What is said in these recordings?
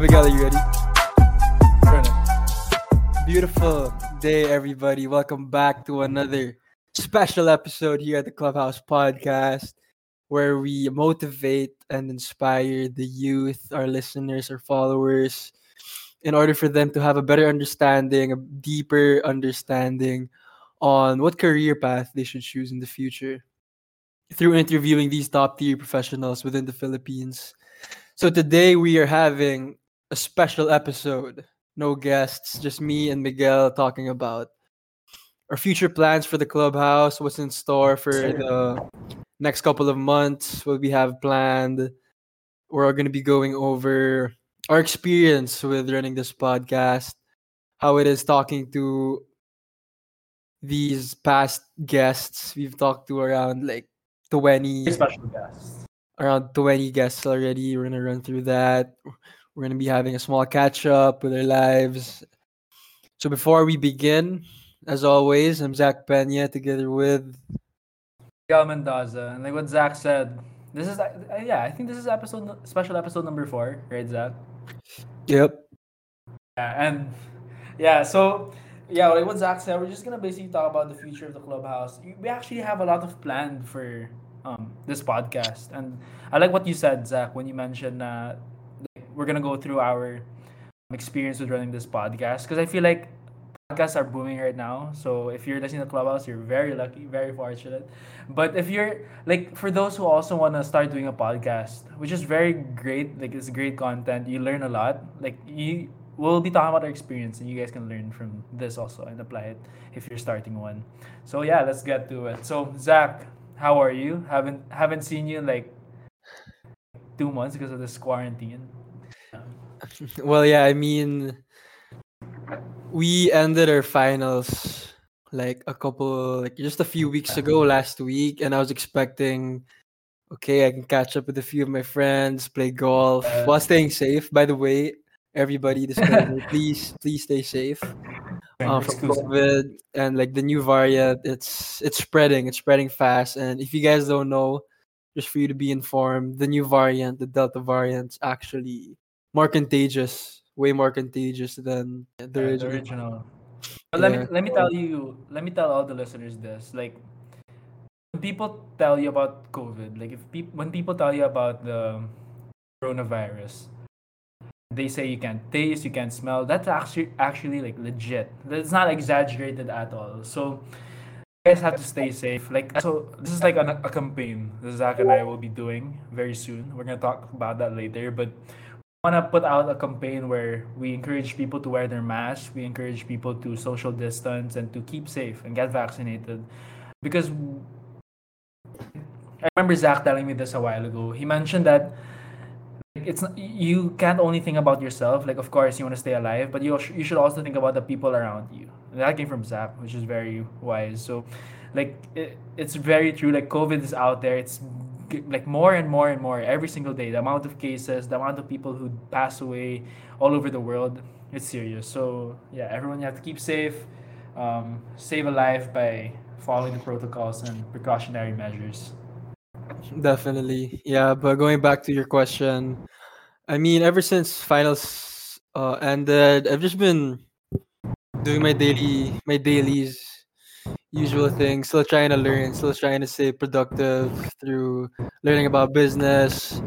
Miguel. Are you ready? Beautiful day, everybody. Welcome back to another special episode here at the Clubhouse Podcast, where we motivate and inspire the youth, our listeners, our followers, in order for them to have a better understanding, a deeper understanding on what career path they should choose in the future through interviewing these top tier professionals within the Philippines. So today we are having a special episode. No guests, just me and Miguel talking about our future plans for the clubhouse, what's in store for the next couple of months, what we have planned. We're going to be going over our experience with running this podcast, how it is talking to these past guests we've talked to around like 20 special guests. around 20 guests already. We're gonna run through that. We're gonna be having a small catch up with our lives. So before we begin, as always, I'm Zach Pena together with Miguel Mendoza. And like what Zach said, this is uh, yeah, I think this is episode special episode number four, right, Zach? Yep. Yeah, and yeah, so yeah, like what Zach said, we're just gonna basically talk about the future of the clubhouse. We actually have a lot of planned for um this podcast, and I like what you said, Zach, when you mentioned uh, we're gonna go through our um, experience with running this podcast because I feel like podcasts are booming right now. So if you're listening to Clubhouse, you're very lucky, very fortunate. But if you're like for those who also want to start doing a podcast, which is very great, like it's great content, you learn a lot. Like you we'll be talking about our experience and you guys can learn from this also and apply it if you're starting one. So yeah, let's get to it. So Zach, how are you? Haven't haven't seen you like two months because of this quarantine. Well, yeah, I mean, we ended our finals like a couple, like just a few weeks ago last week, and I was expecting, okay, I can catch up with a few of my friends, play golf while staying safe. By the way, everybody, disclaimer, please, please stay safe. uh, from COVID and like the new variant, it's it's spreading. It's spreading fast. And if you guys don't know, just for you to be informed, the new variant, the Delta variant, actually more contagious, way more contagious than the Yeah, the original. original. But let me let me tell you let me tell all the listeners this. Like when people tell you about COVID, like if people when people tell you about the coronavirus, they say you can't taste, you can't smell. That's actually actually like legit. That's not exaggerated at all. So you guys have to stay safe. Like so, this is like an, a campaign that Zach and I will be doing very soon. We're gonna talk about that later, but want to put out a campaign where we encourage people to wear their masks, we encourage people to social distance and to keep safe and get vaccinated. Because I remember Zach telling me this a while ago. He mentioned that it's you can't only think about yourself. Like, of course, you want to stay alive, but you you should also think about the people around you. And that came from Zach, which is very wise. So, like, it, it's very true. Like, COVID is out there. It's like more and more and more every single day. The amount of cases, the amount of people who pass away all over the world, it's serious. So, yeah, everyone, you have to keep safe. Um, save a life by following the protocols and precautionary measures. Definitely, yeah. But going back to your question, I mean, ever since finals uh, ended, I've just been doing my daily, my dailies, usual things. Still trying to learn, still trying to stay productive through learning about business,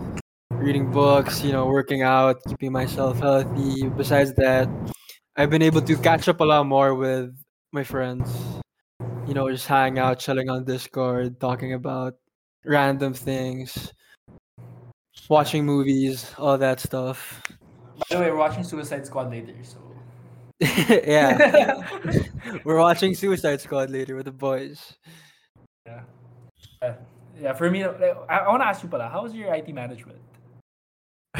reading books, you know, working out, keeping myself healthy. Besides that, I've been able to catch up a lot more with my friends. You know, just hang out, chilling on Discord, talking about random things, watching movies, all that stuff. By the way, we're watching Suicide Squad later, so. yeah, we're watching Suicide Squad later with the boys. yeah. Uh, yeah, for me, like, I, I want to ask you, pala, how was your IT management?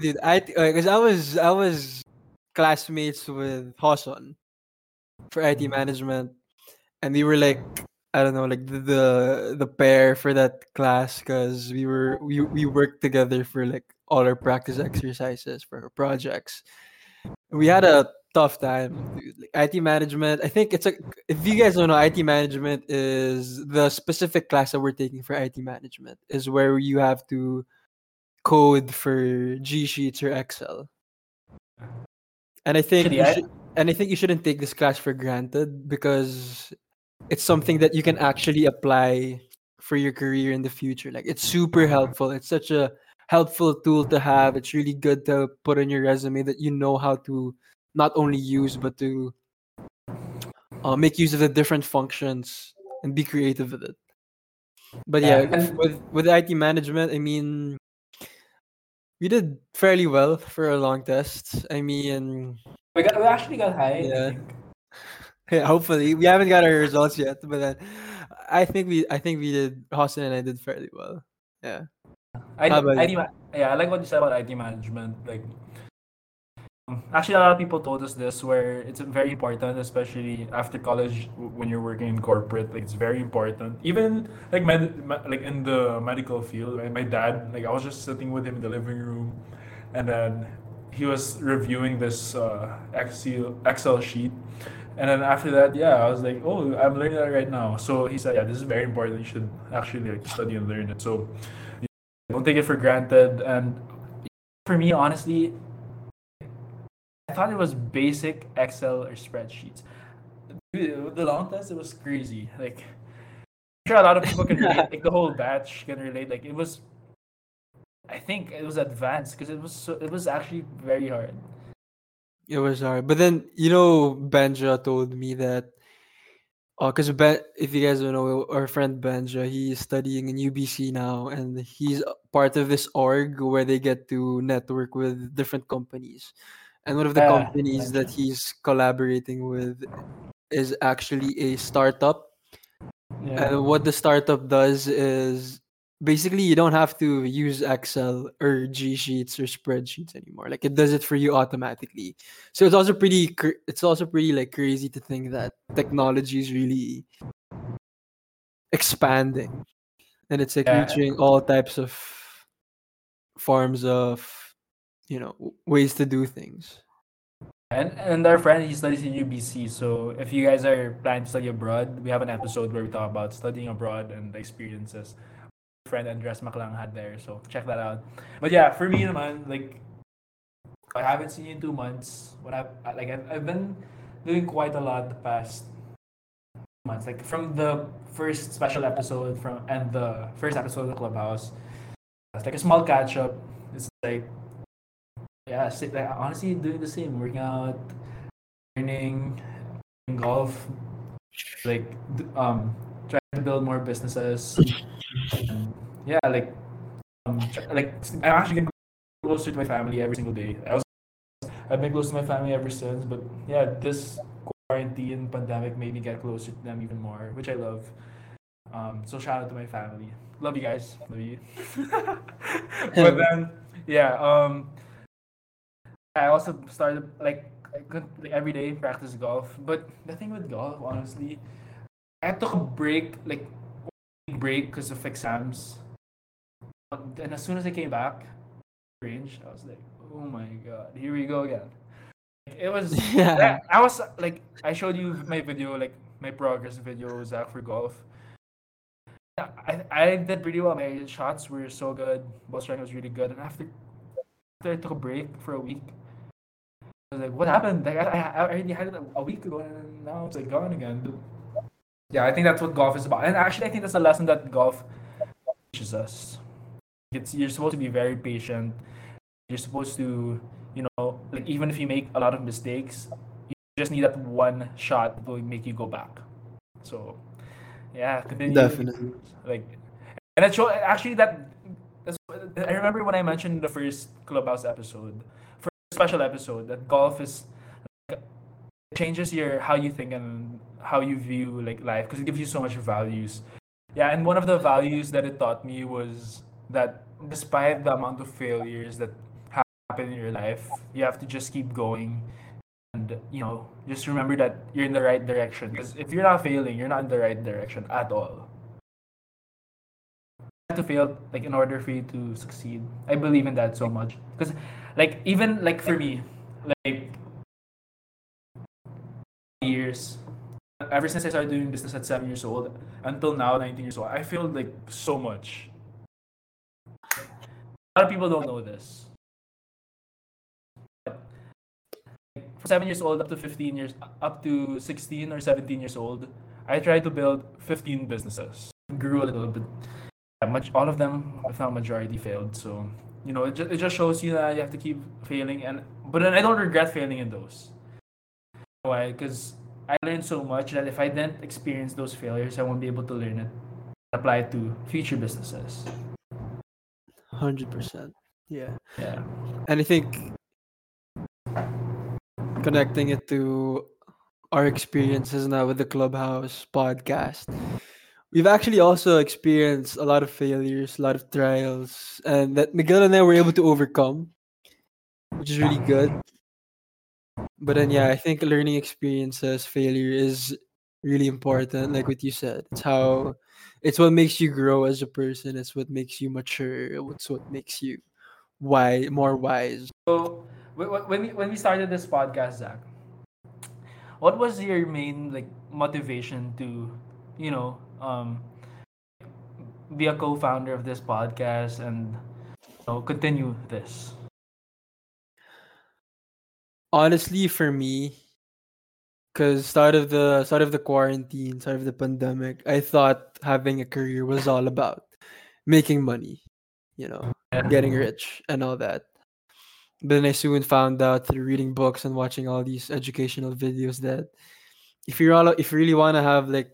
Dude, I because I was I was classmates with Hoson for IT management, and we were like I don't know like the the, the pair for that class because we were we we worked together for like all our practice exercises for our projects. We had a tough time. IT management. I think it's a. If you guys don't know, IT management is the specific class that we're taking for IT management. Is where you have to code for G Sheets or Excel. And I think should, and I think you shouldn't take this class for granted because it's something that you can actually apply for your career in the future. Like it's super helpful. It's such a helpful tool to have. It's really good to put on your resume that you know how to not only use but to uh, make use of the different functions and be creative with it. But yeah, Yeah, with with IT management, I mean, we did fairly well for a long test. I mean, We got we actually got high. Yeah. yeah, hopefully we haven't got our results yet, but then I think we I think we did Austin and I did fairly well. Yeah. I, about IT, yeah, I like what you said about IT management. Like, um, actually, a lot of people told us this, where it's very important, especially after college when you're working in corporate. Like, it's very important. Even like med, like in the medical field. Right? My dad, like, I was just sitting with him in the living room, and then he was reviewing this uh, Excel Excel sheet. And then after that, yeah, I was like, oh, I'm learning that right now. So he said, yeah, this is very important. You should actually like study and learn it. So don't take it for granted. And for me, honestly, I thought it was basic Excel or spreadsheets. The long test, it was crazy. Like, I'm sure a lot of people can relate. Like the whole batch can relate. Like it was, I think it was advanced because it was so, it was actually very hard. It was hard. But then, you know, Benja told me that Uh, oh, because ben, if you guys don't know, our friend Benja, he's studying in UBC now, and he's part of this org where they get to network with different companies. And one of the Yeah, companies that he's collaborating with is actually a startup. And what the startup does is basically you don't have to use Excel or G Sheets or spreadsheets anymore. Like it does it for you automatically. So it's also pretty it's also pretty like crazy to think that technology is really expanding and it's like Yeah. reaching all types of forms of you know ways to do things. And and our friend he studies in UBC. So if you guys are planning to study abroad, we have an episode where we talk about studying abroad and the experiences. Friend Andres Maclang had there, so check that out. But yeah, for me, man, like I haven't seen you in two months. What I've like I've, I've been doing quite a lot the past months. Like from the first special episode from and the first episode of the clubhouse. It's like a small catch up. It's like yeah, like, honestly, doing the same, working out, playing golf, like um, trying to build more businesses. Yeah, like um, like I'm actually getting closer to my family every single day. I was I've been close to my family ever since, but yeah, this quarantine pandemic made me get closer to them even more, which I love. Um, so shout out to my family. Love you guys. Love you. but then, yeah. Um, I also started like I could like, every day practice golf. But the thing with golf, honestly, I took a break, like a break because of exams. And as soon as I came back, range, I was like, oh my god, here we go again. It was Yeah. I, I was like I showed you my video, like my progress video, Zach for golf. I, I did pretty well. My shots were so good. Ball striking was really good. And after, after I took a break for a week, I was like, what happened? Like, I, I, already had it a, a week ago and now it's like gone again. Yeah, I think that's what golf is about. And actually, I think that's a lesson that golf teaches us. It's You're supposed to be very patient. You're supposed to, you know, like even if you make a lot of mistakes, you just need that one shot that will make you go back. So, yeah, continue. Definitely. Like, and it show actually that. That's, I remember when I mentioned the first clubhouse episode, first special episode, that golf is like, changes your how you think and how you view like life because it gives you so much values. Yeah, and one of the values that it taught me was that despite the amount of failures that happen in your life, you have to just keep going and you know just remember that you're in the right direction. Because if you're not failing you're not in the right direction at all. To fail like in order for you to succeed. I believe in that so much. Because like even like for me like years ever since i started doing business at seven years old until now 19 years old i failed like so much a lot of people don't know this. From seven years old up to 15 years, up to 16 or 17 years old, I tried to build 15 businesses. Grew a little bit. Yeah, much all of them, if not majority, failed. So you know, it just, it just shows you that you have to keep failing. And but then I don't regret failing in those. Why? Because I learned so much that if I didn't experience those failures, I won't be able to learn it, apply it to future businesses. Hundred percent. Yeah. Yeah. And I think connecting it to our experiences now with the Clubhouse podcast, we've actually also experienced a lot of failures, a lot of trials, and that Miguel and I were able to overcome, which is really good. But then, yeah, I think learning experiences, failure is really important. Like what you said, it's how, it's what makes you grow as a person. It's what makes you mature. It's what makes you why more wise. So wh- wh- when we, when we started this podcast, Zach, what was your main like motivation to, you know, um, be a co-founder of this podcast and you know, continue this? Honestly for me because start of the start of the quarantine start of the pandemic i thought having a career was all about making money you know Yeah. getting rich and all that. But then i soon found out through reading books and watching all these educational videos that if you're all if you really want to have like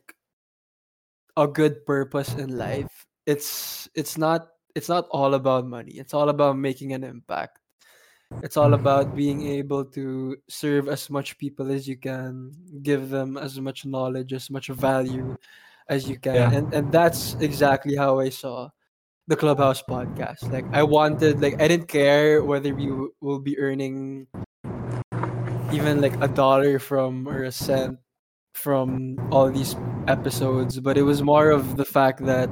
a good purpose in life it's it's not it's not all about money. It's all about making an impact it's all about being able to serve as much people as you can, give them as much knowledge, as much value as you can. Yeah. And and that's exactly how I saw the Clubhouse podcast. Like I wanted like I didn't care whether we w- will be earning even like a dollar from or a cent from all these episodes, but it was more of the fact that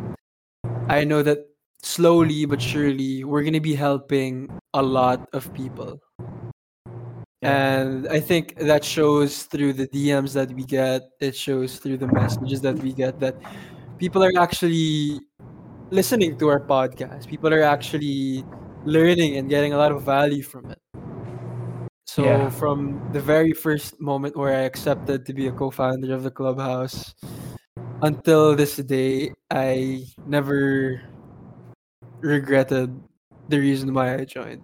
I know that slowly but surely we're going to be helping a lot of people. And I think that shows through the DMs that we get, it shows through the messages that we get that people are actually listening to our podcast. People are actually learning and getting a lot of value from it. So Yeah. from the very first moment where I accepted to be a co-founder of the clubhouse until this day, I never regretted the reason why I joined.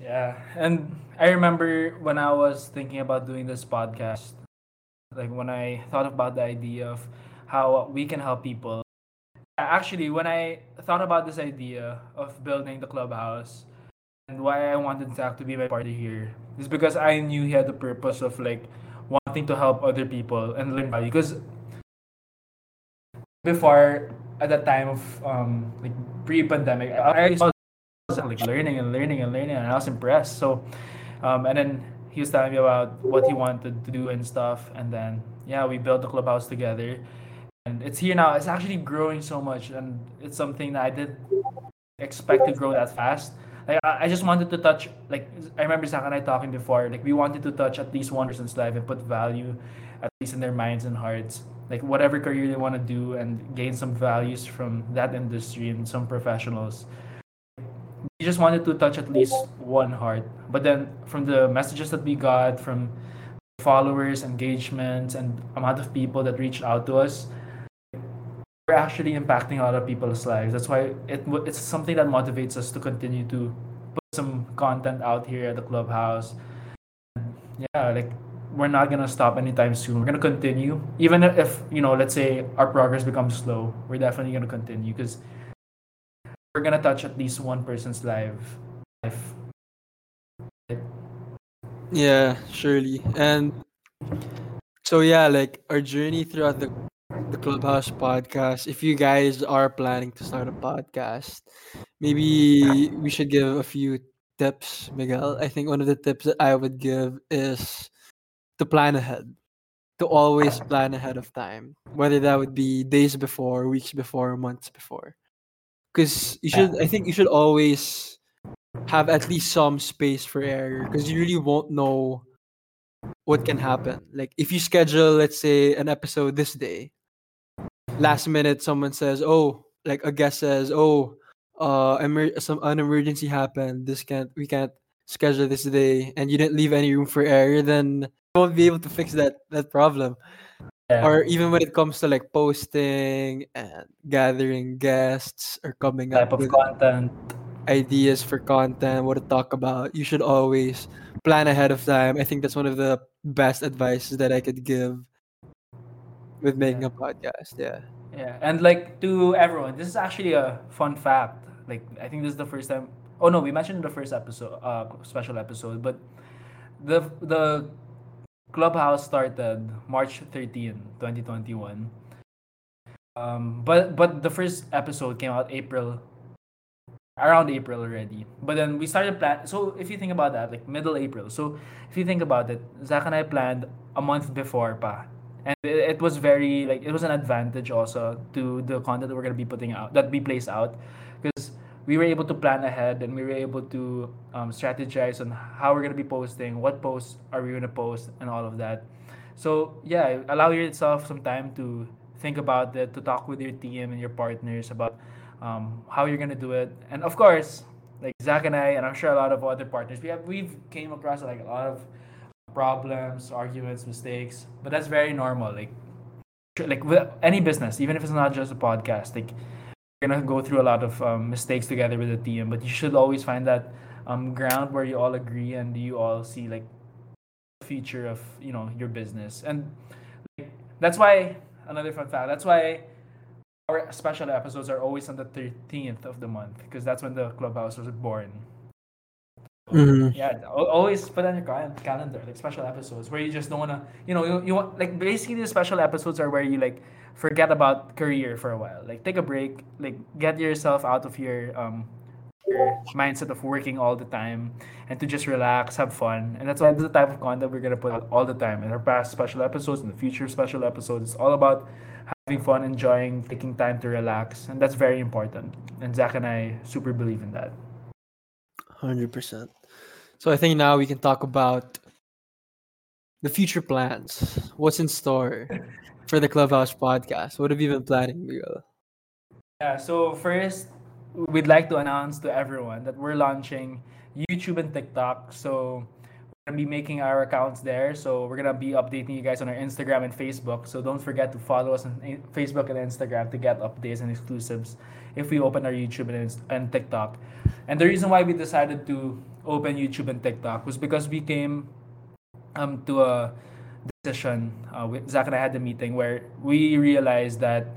Yeah, and I remember when I was thinking about doing this podcast, like when I thought about the idea of how we can help people. Actually, when I thought about this idea of building the clubhouse and why I wanted Zach to be my partner here is because I knew he had the purpose of like wanting to help other people and learn value. Because before, at that time of um like pre-pandemic, I saw Like learning and learning and learning, and I was impressed. So, um, and then he was telling me about what he wanted to do and stuff, and then yeah, we built the clubhouse together, and it's here now. It's actually growing so much, and it's something that I didn't expect to grow that fast. Like I, I just wanted to touch. Like I remember Zach and I talking before. Like we wanted to touch at least one person's life and put value, at least in their minds and hearts. Like whatever career they want to do and gain some values from that industry and some professionals just wanted to touch at least one heart. But then from the messages that we got from followers, engagements, and amount of people that reached out to us, we're actually impacting a lot of people's lives. That's why it it's something that motivates us to continue to put some content out here at the clubhouse. Yeah, like we're not gonna stop anytime soon. We're gonna continue, even if you know, let's say our progress becomes slow. We're definitely gonna continue because we're gonna touch at least one person's life. life. Yeah, surely. And so yeah, like our journey throughout the the Clubhouse podcast. If you guys are planning to start a podcast, maybe we should give a few tips, Miguel. I think one of the tips that I would give is to plan ahead. To always plan ahead of time. Whether that would be days before, weeks before, months before. Because you should I think you should always have at least some space for error because you really won't know what can happen. Like if you schedule, let's say, an episode this day, last minute someone says, "Oh," like a guest says, "Oh, uh emer- some an emergency happened this can't we can't schedule this day and you didn't leave any room for error then you won't be able to fix that that problem Yeah. or even when it comes to like posting and gathering guests or coming type up of with content. ideas for content what to talk about you should always plan ahead of time i think that's one of the best advices that i could give with making Yeah. a podcast yeah Yeah, and like to everyone, this is actually a fun fact. Like I think this is the first time. Oh no, we mentioned the first episode, uh, special episode, but the the clubhouse started March 13, 2021. Um, but but the first episode came out April, around April already. But then we started plan. So if you think about that, like middle April. So if you think about it, Zach and I planned a month before pa. And it, was very like it was an advantage also to the content that we're gonna be putting out that we place out because we were able to plan ahead and we were able to um, strategize on how we're gonna be posting, what posts are we gonna post, and all of that. So yeah, allow yourself some time to think about it, to talk with your team and your partners about um, how you're gonna do it, and of course, like Zach and I, and I'm sure a lot of other partners, we have we've came across like a lot of problems, arguments, mistakes, but that's very normal. Like like with any business, even if it's not just a podcast, like gonna go through a lot of um, mistakes together with the team, but you should always find that um, ground where you all agree and you all see like the future of you know your business, and like that's why another fun fact. That's why our special episodes are always on the 13th of the month because that's when the clubhouse was born. Mhm. Yeah, always put on your calendar like special episodes where you just don't wanna, you know, you, you want like basically the special episodes are where you like forget about career for a while, like take a break, like get yourself out of your um your mindset of working all the time and to just relax, have fun, and that's why the type of content we're gonna put out all the time in our past special episodes and the future special episodes. It's all about having fun, enjoying, taking time to relax, and that's very important. And Zach and I super believe in that. Hundred percent. So I think now we can talk about the future plans. What's in store for the Clubhouse podcast? What have you been planning, Miguel? Yeah, so first, we'd like to announce to everyone that we're launching YouTube and TikTok. So we're gonna be making our accounts there. So we're gonna be updating you guys on our Instagram and Facebook. So don't forget to follow us on Facebook and Instagram to get updates and exclusives if we open our YouTube and, and TikTok. And the reason why we decided to open YouTube and TikTok was because we came um, to a decision. Uh, with Zach and I had a meeting where we realized that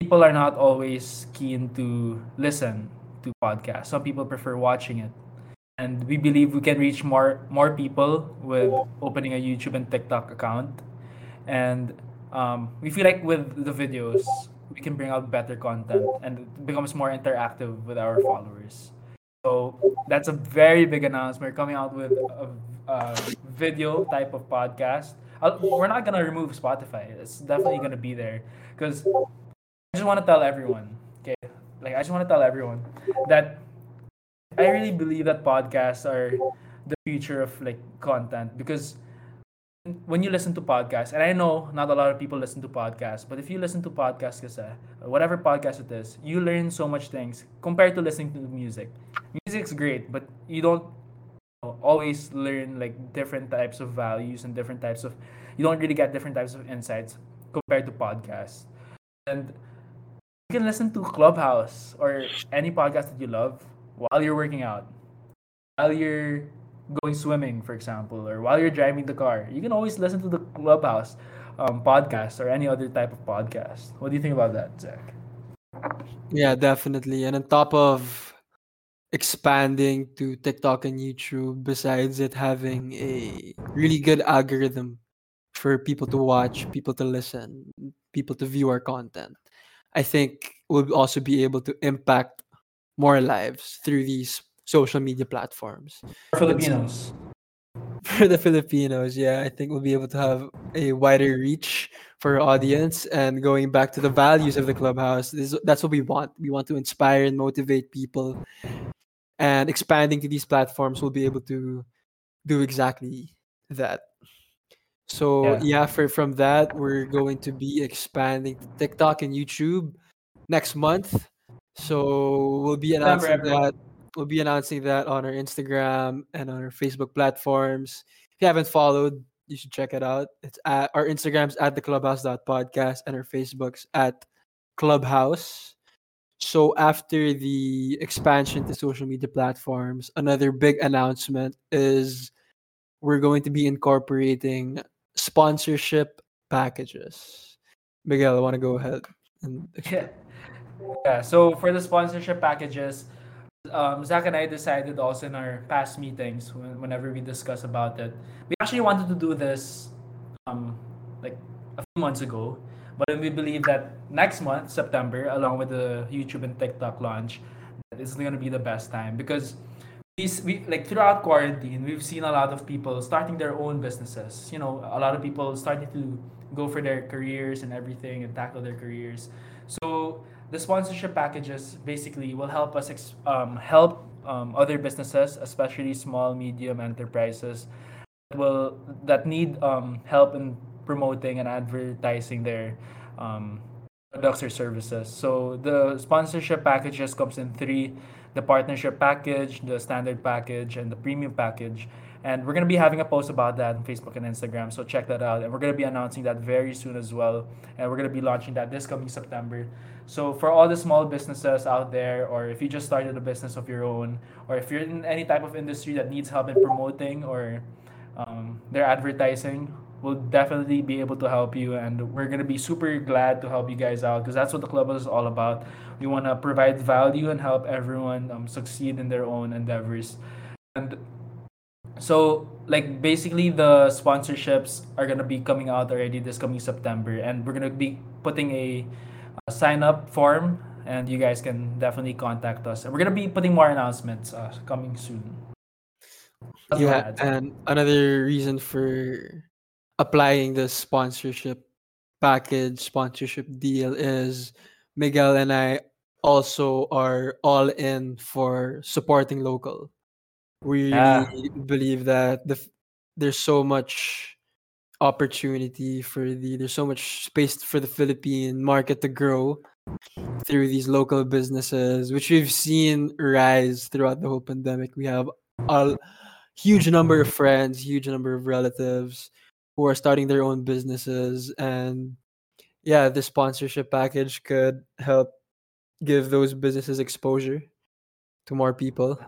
people are not always keen to listen to podcasts. Some people prefer watching it. And we believe we can reach more more people with opening a YouTube and TikTok account. And um, we feel like with the videos, we can bring out better content and it becomes more interactive with our followers. So that's a very big announcement. We're coming out with a, a video type of podcast. i we're not gonna remove Spotify. It's definitely gonna be there because I just want to tell everyone, okay? Like I just want to tell everyone that I really believe that podcasts are the future of like content because when you listen to podcasts, and I know not a lot of people listen to podcasts, but if you listen to podcasts, whatever podcast it is, you learn so much things compared to listening to music. Music's great, but you don't always learn like different types of values and different types of. You don't really get different types of insights compared to podcasts, and you can listen to Clubhouse or any podcast that you love while you're working out, while you're going swimming, for example, or while you're driving the car. You can always listen to the Clubhouse um, podcast or any other type of podcast. What do you think about that, Zach? Yeah, definitely. And on top of expanding to TikTok and YouTube, besides it having a mm-hmm. really good algorithm for people to watch, people to listen, people to view our content, I think we'll also be able to impact more lives through these social media platforms. Filipinos. For the Filipinos, yeah, I think we'll be able to have a wider reach for our audience and going back to the values of the clubhouse. This, that's what we want. We want to inspire and motivate people and expanding to these platforms will be able to do exactly that. So Yeah. yeah, for from that we're going to be expanding to TikTok and YouTube next month. So we'll be Remember, announcing everyone. that. We'll be announcing that on our Instagram and on our Facebook platforms. If you haven't followed, you should check it out. It's at our Instagrams at the clubhouse podcast and our Facebooks at Clubhouse. So after the expansion to social media platforms, another big announcement is we're going to be incorporating sponsorship packages. Miguel, I want to go ahead and. Yeah. Yeah. So for the sponsorship packages, um, Zach and I decided also in our past meetings, whenever we discuss about it, we actually wanted to do this um, like a few months ago. But we believe that next month, September, along with the YouTube and TikTok launch, that is going to be the best time because we, we like throughout quarantine, we've seen a lot of people starting their own businesses. You know, a lot of people starting to go for their careers and everything and tackle their careers. So the sponsorship packages basically will help us ex- um, help um, other businesses, especially small, medium enterprises, that will that need um, help in promoting and advertising their um, products or services. So the sponsorship packages comes in three: the partnership package, the standard package, and the premium package. And we're gonna be having a post about that on Facebook and Instagram. So check that out. And we're gonna be announcing that very soon as well. And we're gonna be launching that this coming September. So for all the small businesses out there, or if you just started a business of your own, or if you're in any type of industry that needs help in promoting or um, their advertising will definitely be able to help you and we're going to be super glad to help you guys out because that's what the club is all about. We want to provide value and help everyone um, succeed in their own endeavors. And so like basically the sponsorships are going to be coming out already this coming september and we're going to be putting a, a sign up form and you guys can definitely contact us. And we're going to be putting more announcements uh, coming soon. That's what I Yeah, and another reason for applying the sponsorship package, sponsorship deal is Miguel and I also are all in for supporting local. We yeah really believe that the there's so much opportunity for the there's so much space for the Philippine market to grow through these local businesses, which we've seen rise throughout the whole pandemic. We have a huge number of friends, huge number of relatives who are starting their own businesses, and yeah, the sponsorship package could help give those businesses exposure to more people.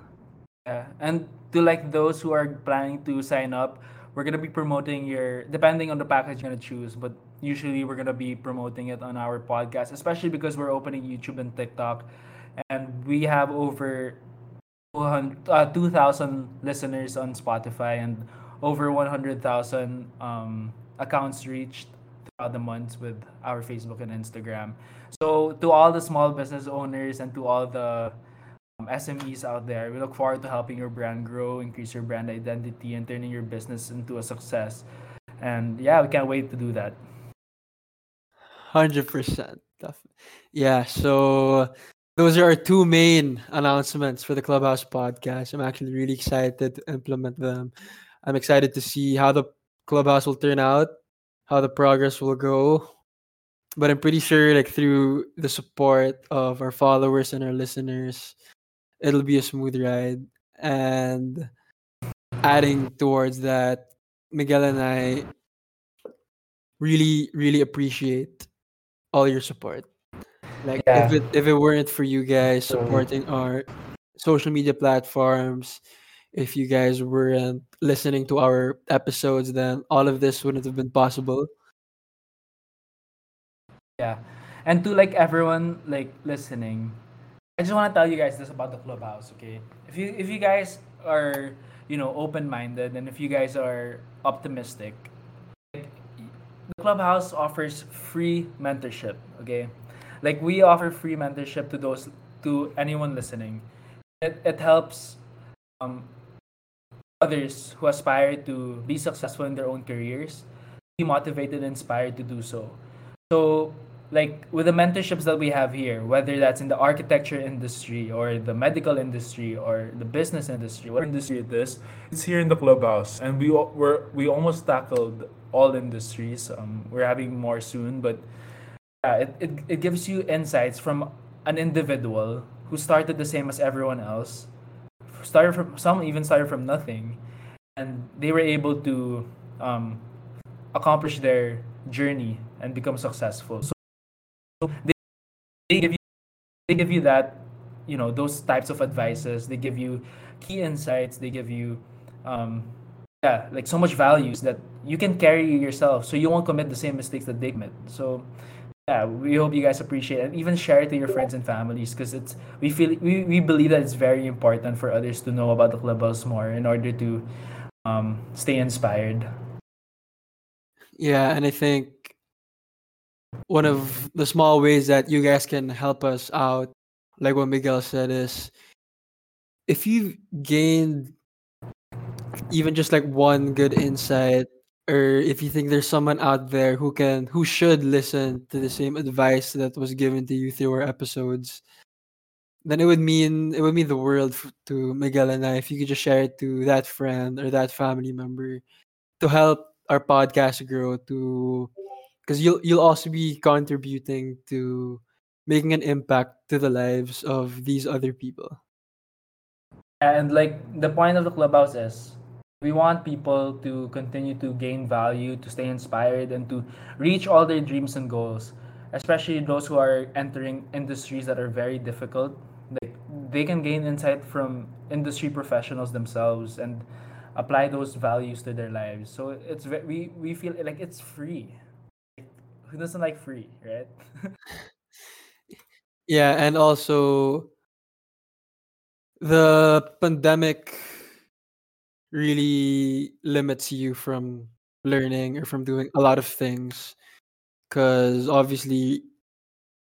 Yeah, and to like those who are planning to sign up, we're gonna be promoting your depending on the package you're gonna choose, but usually we're gonna be promoting it on our podcast, especially because we're opening YouTube and TikTok, and we have over 200, uh, 2,000 listeners on Spotify and over 100,000 um, accounts reached throughout the months with our Facebook and Instagram. So to all the small business owners and to all the um, SMEs out there. We look forward to helping your brand grow, increase your brand identity, and turning your business into a success. And yeah, we can't wait to do that. Hundred percent. Yeah. So those are our two main announcements for the Clubhouse podcast. I'm actually really excited to implement them. I'm excited to see how the Clubhouse will turn out, how the progress will go. But I'm pretty sure, like through the support of our followers and our listeners, it'll be a smooth ride. And adding towards that, Miguel and I really, really appreciate all your support. Like if it if it weren't for you guys supporting our social media platforms, if you guys weren't listening to our episodes, then all of this wouldn't have been possible. Yeah. And to like everyone like listening, I just want to tell you guys this about the clubhouse, okay? If you if you guys are, you know, open-minded and if you guys are optimistic, like the clubhouse offers free mentorship, okay? Like we offer free mentorship to those to anyone listening. It it helps um others who aspire to be successful in their own careers be motivated and inspired to do so. So, like with the mentorships that we have here, whether that's in the architecture industry or the medical industry or the business industry, what industry it is, it's here in the clubhouse, and we we're, we almost tackled all industries. Um, we're having more soon, but yeah, it, it, it gives you insights from an individual who started the same as everyone else, started from some even started from nothing, and they were able to um, accomplish their journey and become successful. So, they, they give you they give you that you know those types of advices. They give you key insights. They give you um, yeah like so much values that you can carry yourself, so you won't commit the same mistakes that they commit. So yeah we hope you guys appreciate it. And even share it to your friends and families because it's we feel we, we believe that it's very important for others to know about the clubhouse more in order to um, stay inspired. Yeah, and I think one of the small ways that you guys can help us out, like what Miguel said, is if you've gained even just like one good insight, or if you think there's someone out there who can who should listen to the same advice that was given to you through our episodes, then it would mean it would mean the world f- to Miguel and I if you could just share it to that friend or that family member to help our podcast grow to because you'll you'll also be contributing to making an impact to the lives of these other people. and like the point of the clubhouse is we want people to continue to gain value to stay inspired and to reach all their dreams and goals especially those who are entering industries that are very difficult. Like they can gain insight from industry professionals themselves and apply those values to their lives. So it's we we feel like it's free. Who doesn't like free right? Yeah, and also the pandemic really limits you from learning or from doing a lot of things because obviously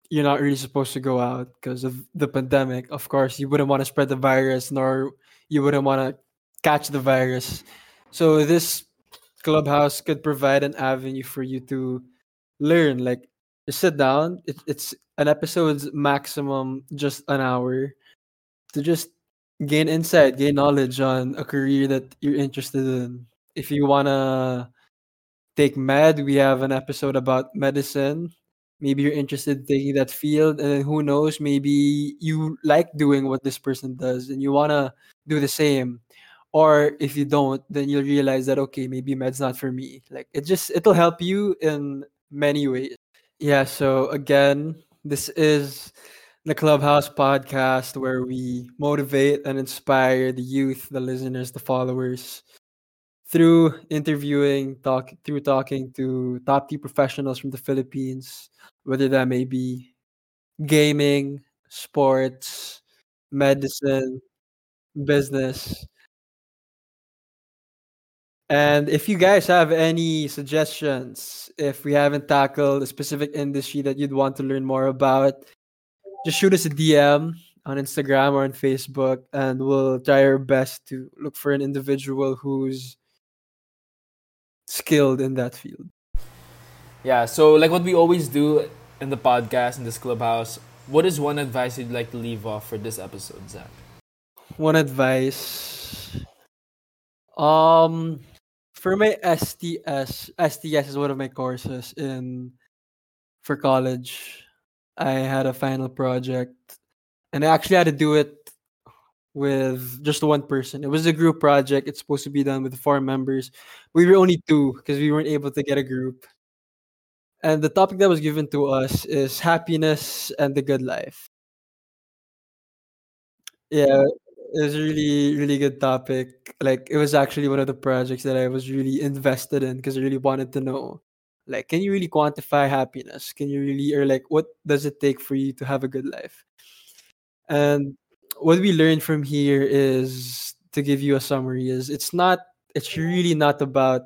you're not really supposed to go out because of the pandemic. Of course, you wouldn't want to spread the virus, nor you wouldn't want to catch the virus. So this clubhouse could provide an avenue for you to learn. Like, just sit down. It, it's an episode's maximum just an hour to just gain insight, gain knowledge on a career that you're interested in. If you wanna take med, we have an episode about medicine. Maybe you're interested in taking that field, and who knows, maybe you like doing what this person does and you wanna do the same. Or if you don't, then you'll realize that okay, maybe med's not for me. Like it just it'll help you in many ways. Yeah, so again, this is the Clubhouse podcast where we motivate and inspire the youth, the listeners, the followers through interviewing, talk through talking to top tier professionals from the Philippines, whether that may be gaming, sports, medicine, business. And if you guys have any suggestions, if we haven't tackled a specific industry that you'd want to learn more about, just shoot us a DM on Instagram or on Facebook, and we'll try our best to look for an individual who's skilled in that field. Yeah, so like what we always do in the podcast in this clubhouse, what is one advice you'd like to leave off for this episode, Zach? One advice. Um for my STS, STS is one of my courses in for college. I had a final project and I actually had to do it with just one person. It was a group project. It's supposed to be done with four members. We were only two because we weren't able to get a group. And the topic that was given to us is happiness and the good life. Yeah, it was a really, really good topic. Like it was actually one of the projects that I was really invested in because I really wanted to know. Like, can you really quantify happiness? Can you really or like what does it take for you to have a good life? And what we learned from here is to give you a summary is it's not it's really not about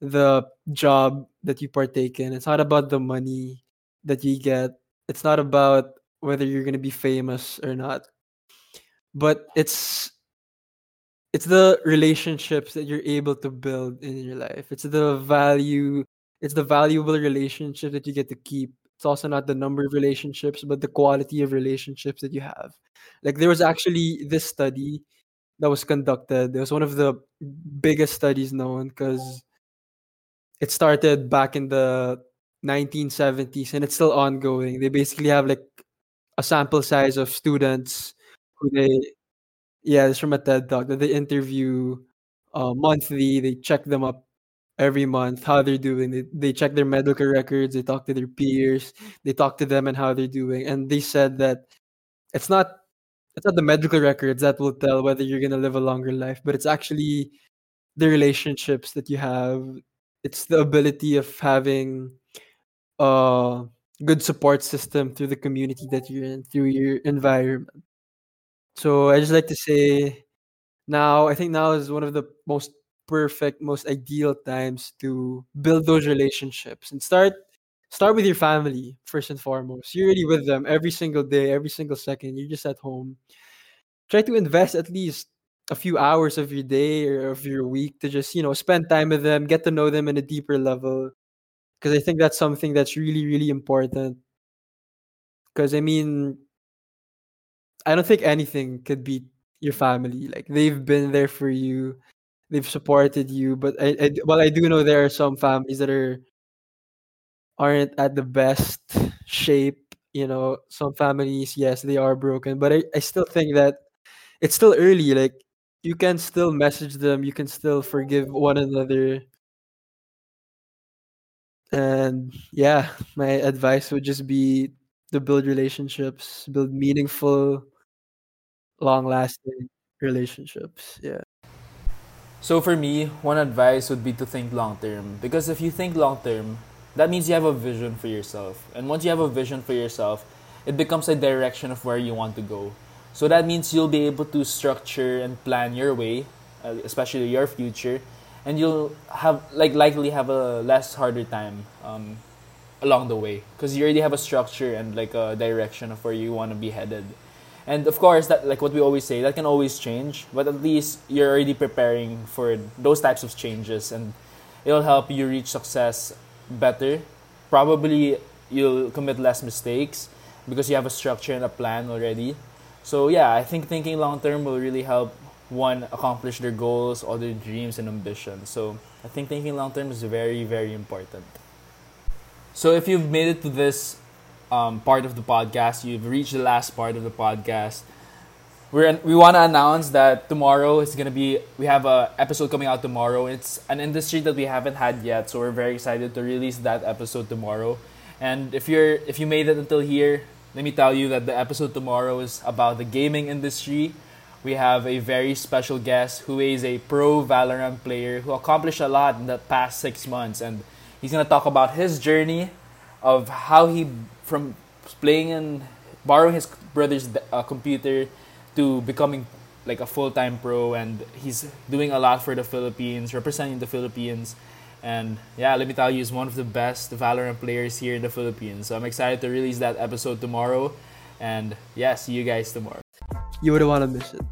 the job that you partake in. It's not about the money that you get. It's not about whether you're going to be famous or not. But it's it's the relationships that you're able to build in your life. It's the value, it's the valuable relationship that you get to keep. It's also not the number of relationships, but the quality of relationships that you have. Like there was actually this study that was conducted. It was one of the biggest studies known because it started back in the 1970s and it's still ongoing. They basically have like a sample size of students who they yeah, it's from a TED talk that they interview uh, monthly. They check them up every month, how they're doing. They, they check their medical records. They talk to their peers. They talk to them and how they're doing. And they said that it's not it's not the medical records that will tell whether you're gonna live a longer life, but it's actually the relationships that you have. It's the ability of having a good support system through the community that you're in, through your environment. So I just like to say now I think now is one of the most perfect, most ideal times to build those relationships and start start with your family first and foremost. You're already with them every single day, every single second. You're just at home. Try to invest at least a few hours of your day or of your week to just, you know, spend time with them, get to know them in a deeper level. Because I think that's something that's really, really important. Because I mean, I don't think anything could beat your family. Like they've been there for you, they've supported you. But I, I well, I do know there are some families that are aren't at the best shape. You know, some families, yes, they are broken, but I, I still think that it's still early. Like you can still message them, you can still forgive one another. And yeah, my advice would just be to build relationships, build meaningful, long lasting relationships. Yeah. So for me, one advice would be to think long term because if you think long term, that means you have a vision for yourself. And once you have a vision for yourself, it becomes a direction of where you want to go. So that means you'll be able to structure and plan your way, uh, especially your future, and you'll have like likely have a less harder time um, along the way because you already have a structure and like a direction of where you want to be headed. And of course, that like what we always say, that can always change, but at least you're already preparing for those types of changes, and it'll help you reach success better. Probably you'll commit less mistakes because you have a structure and a plan already. So yeah, I think thinking long term will really help one accomplish their goals, all their dreams and ambitions. So I think thinking long term is very very important. So if you've made it to this um, part of the podcast, you've reached the last part of the podcast we're we want to announce that tomorrow is gonna be we have a episode coming out tomorrow. It's an industry that we haven't had yet, so we're very excited to release that episode tomorrow. And if you're if you made it until here, let me tell you that the episode tomorrow is about the gaming industry. We have a very special guest who is a pro Valorant player who accomplished a lot in the past six months, and he's gonna talk about his journey of how he from playing and borrowing his brother's uh, computer to becoming like a full-time pro and he's doing a lot for the Philippines, representing the Philippines. And yeah, let me tell you, he's one of the best Valorant players here in the Philippines. So I'm excited to release that episode tomorrow. And yeah, see you guys tomorrow. You wouldn't want to miss it.